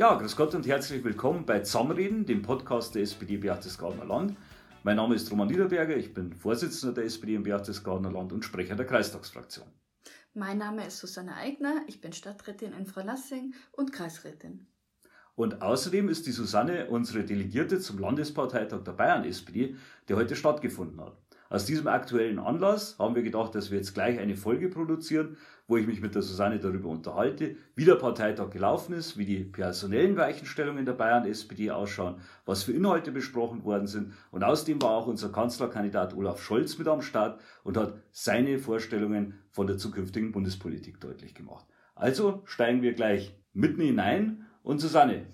Ja, grüß Gott und herzlich willkommen bei Zusammenreden, dem Podcast der SPD Berchtesgadener Land. Mein Name ist Roman Niederberger, ich bin Vorsitzender der SPD im Berchtesgadener Land und Sprecher der Kreistagsfraktion. Mein Name ist Susanne Eigner, ich bin Stadträtin in Freilassing und Kreisrätin. Und außerdem ist die Susanne unsere Delegierte zum Landesparteitag der Bayern-SPD, der heute stattgefunden hat. Aus diesem aktuellen Anlass haben wir gedacht, dass wir jetzt gleich eine Folge produzieren, wo ich mich mit der Susanne darüber unterhalte, wie der Parteitag gelaufen ist, wie die personellen Weichenstellungen der Bayern-SPD ausschauen, was für Inhalte besprochen worden sind. Und außerdem war auch unser Kanzlerkandidat Olaf Scholz mit am Start und hat seine Vorstellungen von der zukünftigen Bundespolitik deutlich gemacht. Also steigen wir gleich mitten hinein. Und Susanne,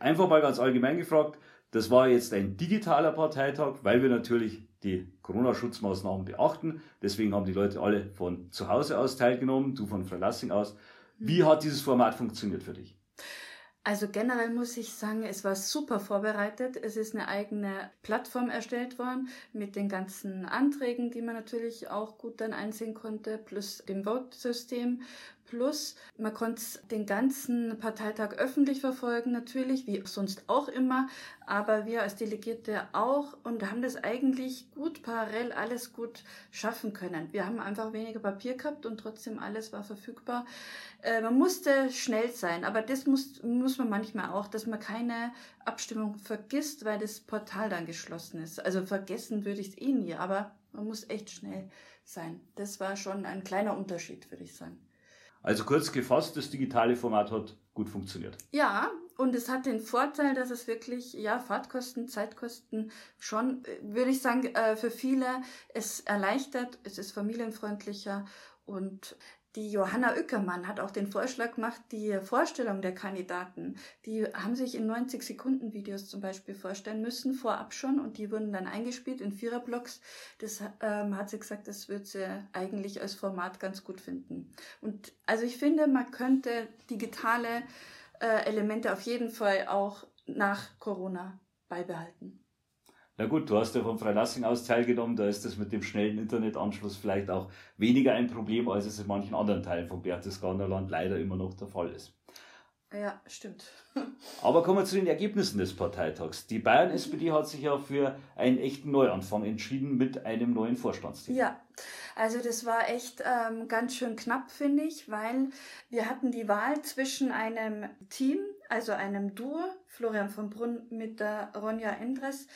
einfach mal ganz allgemein gefragt, das war jetzt ein digitaler Parteitag, weil wir natürlich die Corona-Schutzmaßnahmen beachten. Deswegen haben die Leute alle von zu Hause aus teilgenommen, du von Freilassing aus. Wie hat dieses Format funktioniert für dich? Also generell muss ich sagen, es war super vorbereitet. Es ist eine eigene Plattform erstellt worden mit den ganzen Anträgen, die man natürlich auch gut dann einsehen konnte, plus dem Vote-System, Plus, man konnte den ganzen Parteitag öffentlich verfolgen, natürlich, wie sonst auch immer, aber wir als Delegierte auch und haben das eigentlich gut parallel alles gut schaffen können. Wir haben einfach weniger Papier gehabt und trotzdem alles war verfügbar. Äh, man musste schnell sein, aber das muss, muss man manchmal auch, dass man keine Abstimmung vergisst, weil das Portal dann geschlossen ist. Also vergessen würde ich es eh nie, aber man muss echt schnell sein. Das war schon ein kleiner Unterschied, würde ich sagen. Also kurz gefasst, das digitale Format hat gut funktioniert. Ja, und es hat den Vorteil, dass es wirklich, ja, Fahrtkosten, Zeitkosten schon, äh, würde ich sagen, äh, für viele es erleichtert, es ist familienfreundlicher und die Johanna Ueckermann hat auch den Vorschlag gemacht, die Vorstellung der Kandidaten, die haben sich in 90 Sekunden Videos zum Beispiel vorstellen müssen, vorab schon, und die wurden dann eingespielt in Viererblocks. Das ähm, hat sie gesagt, das würde sie eigentlich als Format ganz gut finden. Und also ich finde, man könnte digitale äh, Elemente auf jeden Fall auch nach Corona beibehalten. Na gut, du hast ja von Freilassing aus teilgenommen, da ist das mit dem schnellen Internetanschluss vielleicht auch weniger ein Problem, als es in manchen anderen Teilen von Berchtesgadener Land leider immer noch der Fall ist. Ja, stimmt. Aber kommen wir zu den Ergebnissen des Parteitags. Die Bayern-SPD hat sich ja für einen echten Neuanfang entschieden mit einem neuen Vorstandsteam. Ja, also das war echt ähm, ganz schön knapp, finde ich, weil wir hatten die Wahl zwischen einem Team, also einem Duo, Florian von Brunn mit der Ronja Endres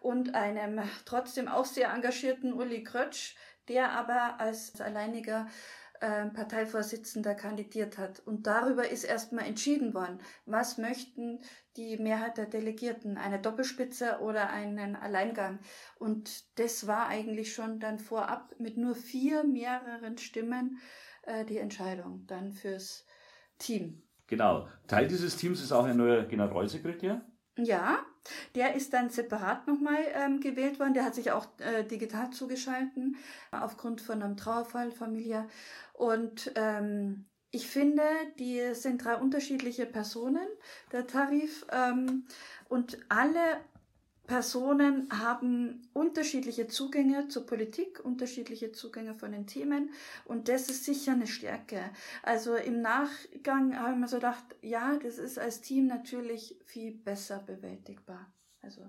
und einem trotzdem auch sehr engagierten Uli Krötsch, der aber als alleiniger äh, Parteivorsitzender kandidiert hat. Und darüber ist erstmal entschieden worden, was möchten die Mehrheit der Delegierten, eine Doppelspitze oder einen Alleingang. Und das war eigentlich schon dann vorab mit nur vier mehreren Stimmen äh, die Entscheidung dann fürs Team. Genau. Teil dieses Teams ist auch ein neuer Generalsekretär. Ja, der ist dann separat nochmal ähm, gewählt worden. Der hat sich auch äh, digital zugeschalten, aufgrund von einem Trauerfall, Familie. Und ähm, ich finde, die sind drei unterschiedliche Personen, der Tarif. Ähm, und alle Personen haben unterschiedliche Zugänge zur Politik, unterschiedliche Zugänge von den Themen und das ist sicher eine Stärke. Also im Nachgang haben wir so gedacht, ja, das ist als Team natürlich viel besser bewältigbar. Also.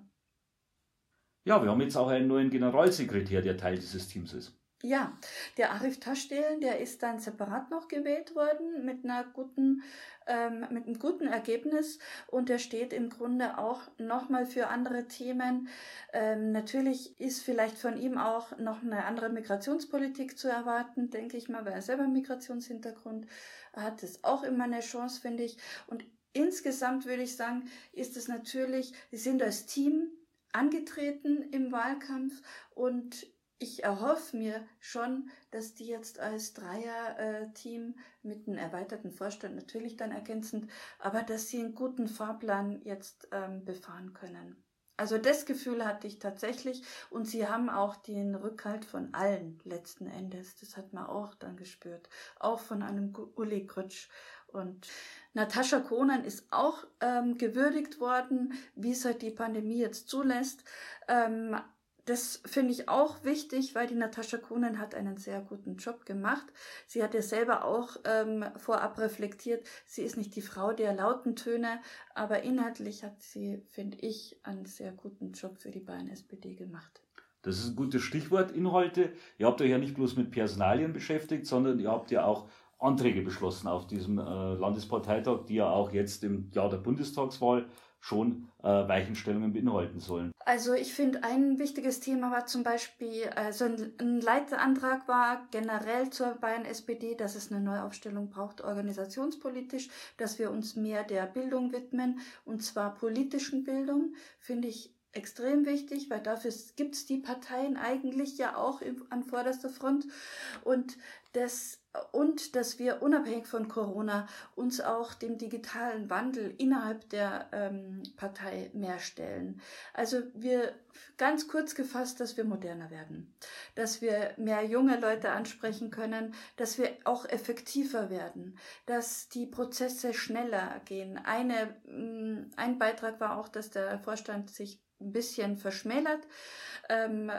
Ja, wir haben jetzt auch einen neuen Generalsekretär, der Teil dieses Teams ist. Ja, der Arif Taschdelen, der ist dann separat noch gewählt worden mit einer guten, ähm, mit einem guten Ergebnis und der steht im Grunde auch nochmal für andere Themen. Ähm, natürlich ist vielleicht von ihm auch noch eine andere Migrationspolitik zu erwarten, denke ich mal, weil er selber Migrationshintergrund hat. Das ist auch immer eine Chance, finde ich. Und insgesamt würde ich sagen, ist es natürlich, sie sind als Team angetreten im Wahlkampf und ich erhoffe mir schon, dass die jetzt als Dreier-Team mit einem erweiterten Vorstand natürlich dann ergänzend, aber dass sie einen guten Fahrplan jetzt ähm, befahren können. Also das Gefühl hatte ich tatsächlich und sie haben auch den Rückhalt von allen letzten Endes. Das hat man auch dann gespürt. Auch von einem Uli Grütsch. Und Natascha Konan ist auch ähm, gewürdigt worden, wie es halt die Pandemie jetzt zulässt. Ähm, das finde ich auch wichtig, weil die Natascha Kuhnen hat einen sehr guten Job gemacht. Sie hat ja selber auch ähm, vorab reflektiert, sie ist nicht die Frau der lauten Töne, aber inhaltlich hat sie, finde ich, einen sehr guten Job für die Bayern SPD gemacht. Das ist ein gutes Stichwort, Inhalte. Ihr habt euch ja nicht bloß mit Personalien beschäftigt, sondern ihr habt ja auch Anträge beschlossen auf diesem äh, Landesparteitag, die ja auch jetzt im Jahr der Bundestagswahl schon äh, Weichenstellungen beinhalten sollen. Also ich finde, ein wichtiges Thema war zum Beispiel, also ein, ein Leitantrag war generell zur Bayern SPD, dass es eine Neuaufstellung braucht, organisationspolitisch, dass wir uns mehr der Bildung widmen, und zwar politischen Bildung, finde ich extrem wichtig, weil dafür gibt es die Parteien eigentlich ja auch an vorderster Front. Und das und dass wir unabhängig von Corona uns auch dem digitalen Wandel innerhalb der ähm, Partei mehr stellen. Also wir ganz kurz gefasst, dass wir moderner werden, dass wir mehr junge Leute ansprechen können, dass wir auch effektiver werden, dass die Prozesse schneller gehen. Eine, mm, ein Beitrag war auch, dass der Vorstand sich ein bisschen verschmälert. Ähm,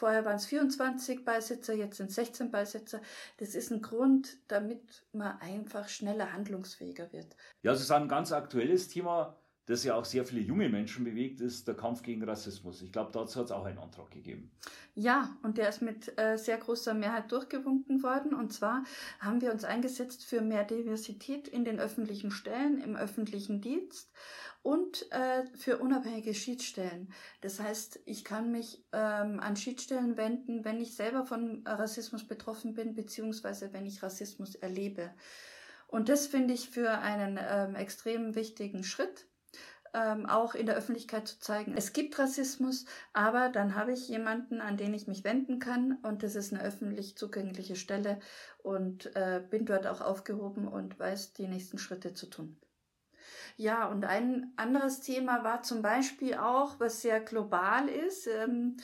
Vorher waren es 24 Beisitzer, jetzt sind es 16 Beisitzer. Das ist ein Grund, damit man einfach schneller handlungsfähiger wird. Ja, es ist ein ganz aktuelles Thema, das ja auch sehr viele junge Menschen bewegt, ist der Kampf gegen Rassismus. Ich glaube, dazu hat es auch einen Antrag gegeben. Ja, und der ist mit äh, sehr großer Mehrheit durchgewunken worden. Und zwar haben wir uns eingesetzt für mehr Diversität in den öffentlichen Stellen, im öffentlichen Dienst und äh, für unabhängige Schiedsstellen. Das heißt, ich kann mich ähm, an Schiedsstellen wenden, wenn ich selber von Rassismus betroffen bin, beziehungsweise wenn ich Rassismus erlebe. Und das finde ich für einen ähm, extrem wichtigen Schritt, ähm, auch in der Öffentlichkeit zu zeigen, es gibt Rassismus, aber dann habe ich jemanden, an den ich mich wenden kann und das ist eine öffentlich zugängliche Stelle und äh, bin dort auch aufgehoben und weiß die nächsten Schritte zu tun. Ja, und ein anderes Thema war zum Beispiel auch, was sehr global ist. Ähm,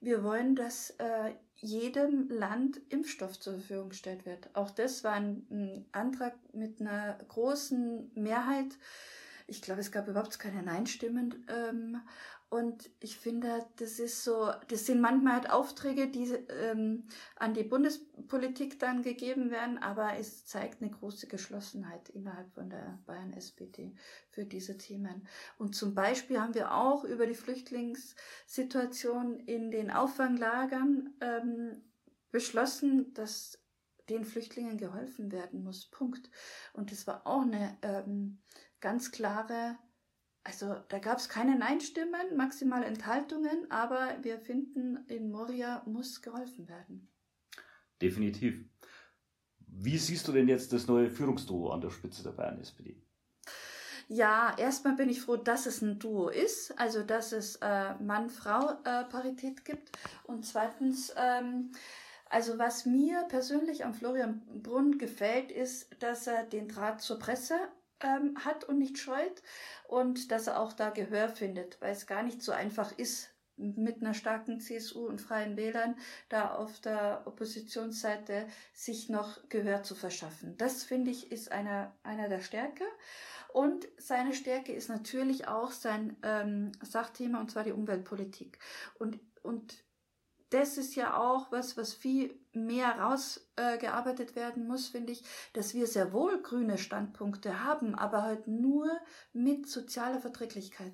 wir wollen, dass äh, jedem Land Impfstoff zur Verfügung gestellt wird. Auch das war ein, Antrag mit einer großen Mehrheit. Ich glaube, es gab überhaupt keine Nein-Stimmen. Ähm, und ich finde, das ist so, das sind manchmal halt Aufträge, die ähm, an die Bundespolitik dann gegeben werden, aber es zeigt eine große Geschlossenheit innerhalb von der Bayern SPD für diese Themen. Und zum Beispiel haben wir auch über die Flüchtlingssituation in den Auffanglagern ähm, beschlossen, dass den Flüchtlingen geholfen werden muss. Punkt. Und das war auch eine ähm, ganz klare also da gab es keine Nein-Stimmen, maximal Enthaltungen, aber wir finden, in Moria muss geholfen werden. Definitiv. Wie siehst du denn jetzt das neue Führungsduo an der Spitze der Bayern SPD? Ja, erstmal bin ich froh, dass es ein Duo ist, also dass es äh, Mann-Frau-Parität äh, gibt. Und zweitens, ähm, also was mir persönlich am Florian Brunn gefällt, ist, dass er den Draht zur Presse ähm, hat und nicht scheut und dass er auch da Gehör findet, weil es gar nicht so einfach ist, mit einer starken CSU und freien Wählern da auf der Oppositionsseite sich noch Gehör zu verschaffen. Das finde ich ist einer, einer der Stärke. Und seine Stärke ist natürlich auch sein ähm, Sachthema, und zwar die Umweltpolitik. Und, und das ist ja auch was, was viel mehr rausgearbeitet äh, werden muss, finde ich, dass wir sehr wohl grüne Standpunkte haben, aber halt nur mit sozialer Verträglichkeit.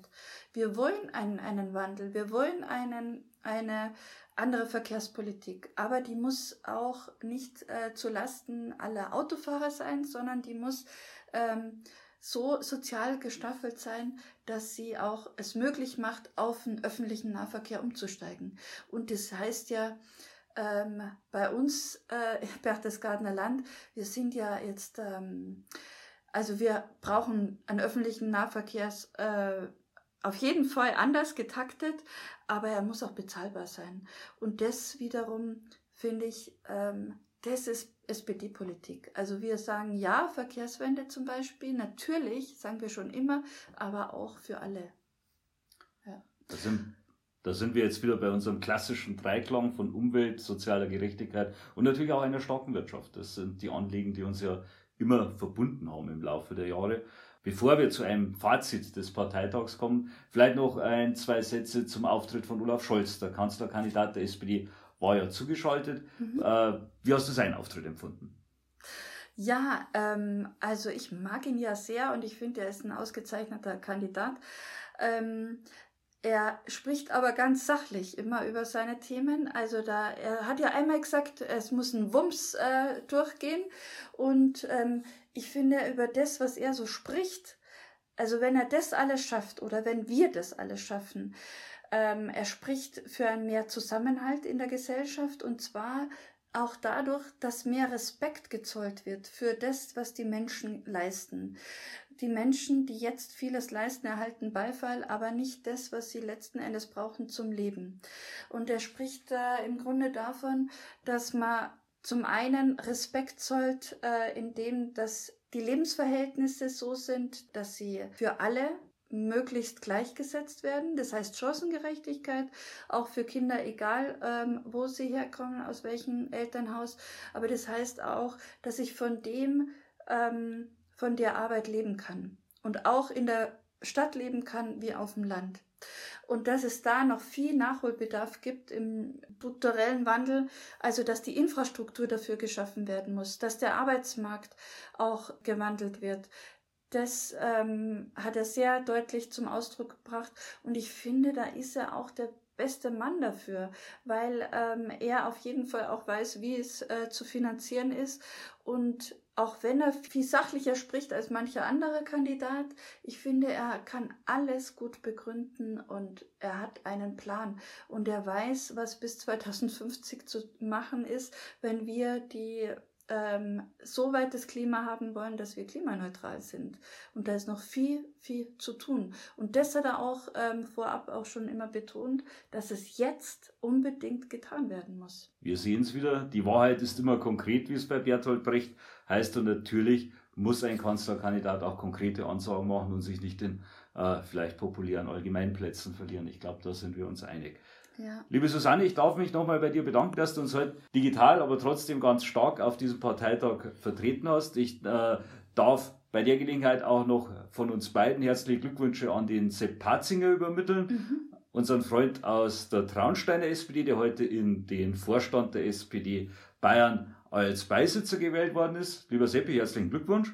Wir wollen einen, einen Wandel, wir wollen einen, eine andere Verkehrspolitik, aber die muss auch nicht äh, zu Lasten aller Autofahrer sein, sondern die muss ähm, so sozial gestaffelt sein, dass sie auch es möglich macht, auf den öffentlichen Nahverkehr umzusteigen. Und das heißt ja, ähm, bei uns, äh, Berchtesgadener Land, wir sind ja jetzt, ähm, also wir brauchen einen öffentlichen Nahverkehr äh, auf jeden Fall anders getaktet, aber er muss auch bezahlbar sein. Und das wiederum finde ich, ähm, das ist SPD-Politik. Also wir sagen ja, Verkehrswende zum Beispiel, natürlich, sagen wir schon immer, aber auch für alle. Ja. Da, sind, da sind wir jetzt wieder bei unserem klassischen Dreiklang von Umwelt, sozialer Gerechtigkeit und natürlich auch einer starken Wirtschaft. Das sind die Anliegen, die uns ja immer verbunden haben im Laufe der Jahre. Bevor wir zu einem Fazit des Parteitags kommen, vielleicht noch ein, zwei Sätze zum Auftritt von Olaf Scholz, der Kanzlerkandidat der SPD, war ja zugeschaltet. Mhm. Äh, wie hast du seinen Auftritt empfunden? Ja, ähm, also ich mag ihn ja sehr und ich finde, er ist ein ausgezeichneter Kandidat. Ähm, er spricht aber ganz sachlich immer über seine Themen. Also da, er hat ja einmal gesagt, es muss ein Wumms äh, durchgehen. Und ähm, ich finde, über das, was er so spricht, also wenn er das alles schafft oder wenn wir das alles schaffen, ähm, er spricht für mehr Zusammenhalt in der Gesellschaft und zwar auch dadurch, dass mehr Respekt gezollt wird für das, was die Menschen leisten. Die Menschen, die jetzt vieles leisten, erhalten Beifall, aber nicht das, was sie letzten Endes brauchen zum Leben. Und er spricht da im Grunde davon, dass man zum einen Respekt zollt, äh, indem dass die Lebensverhältnisse so sind, dass sie für alle möglichst gleichgesetzt werden. Das heißt Chancengerechtigkeit, auch für Kinder, egal ähm, wo sie herkommen, aus welchem Elternhaus. Aber das heißt auch, dass ich von dem, ähm, von der Arbeit leben kann und auch in der Stadt leben kann wie auf dem Land. Und dass es da noch viel Nachholbedarf gibt im strukturellen Wandel, also dass die Infrastruktur dafür geschaffen werden muss, dass der Arbeitsmarkt auch gewandelt wird, das ähm, hat er sehr deutlich zum Ausdruck gebracht. Und ich finde, da ist er auch der beste Mann dafür, weil ähm, er auf jeden Fall auch weiß, wie es äh, zu finanzieren ist. Und auch wenn er viel sachlicher spricht als mancher andere Kandidat, ich finde, er kann alles gut begründen und er hat einen Plan. Und er weiß, was bis 2050 zu machen ist, wenn wir die ähm, so weit das Klima haben wollen, dass wir klimaneutral sind. Und da ist noch viel, viel zu tun. Und das hat er auch ähm, vorab auch schon immer betont, dass es jetzt unbedingt getan werden muss. Wir sehen es wieder. Die Wahrheit ist immer konkret, wie es bei Bertolt Brecht heißt. Und natürlich muss ein Kanzlerkandidat auch konkrete Ansagen machen und sich nicht in äh, vielleicht populären Allgemeinplätzen verlieren. Ich glaube, da sind wir uns einig. Ja. Liebe Susanne, ich darf mich nochmal bei dir bedanken, dass du uns heute digital, aber trotzdem ganz stark auf diesem Parteitag vertreten hast. Ich äh, darf bei der Gelegenheit auch noch von uns beiden herzliche Glückwünsche an den Sepp Patzinger übermitteln, mhm. unseren Freund aus der Traunsteiner SPD, der heute in den Vorstand der SPD Bayern als Beisitzer gewählt worden ist. Lieber Seppi, herzlichen Glückwunsch.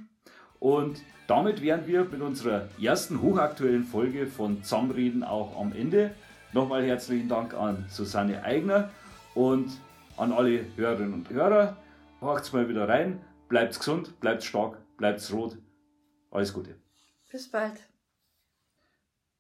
Und damit wären wir mit unserer ersten hochaktuellen Folge von Zamreden auch am Ende. Nochmal herzlichen Dank an Susanne Eigner und an alle Hörerinnen und Hörer. Macht's mal wieder rein, bleibt gesund, bleibt stark, bleibt rot. Alles Gute. Bis bald.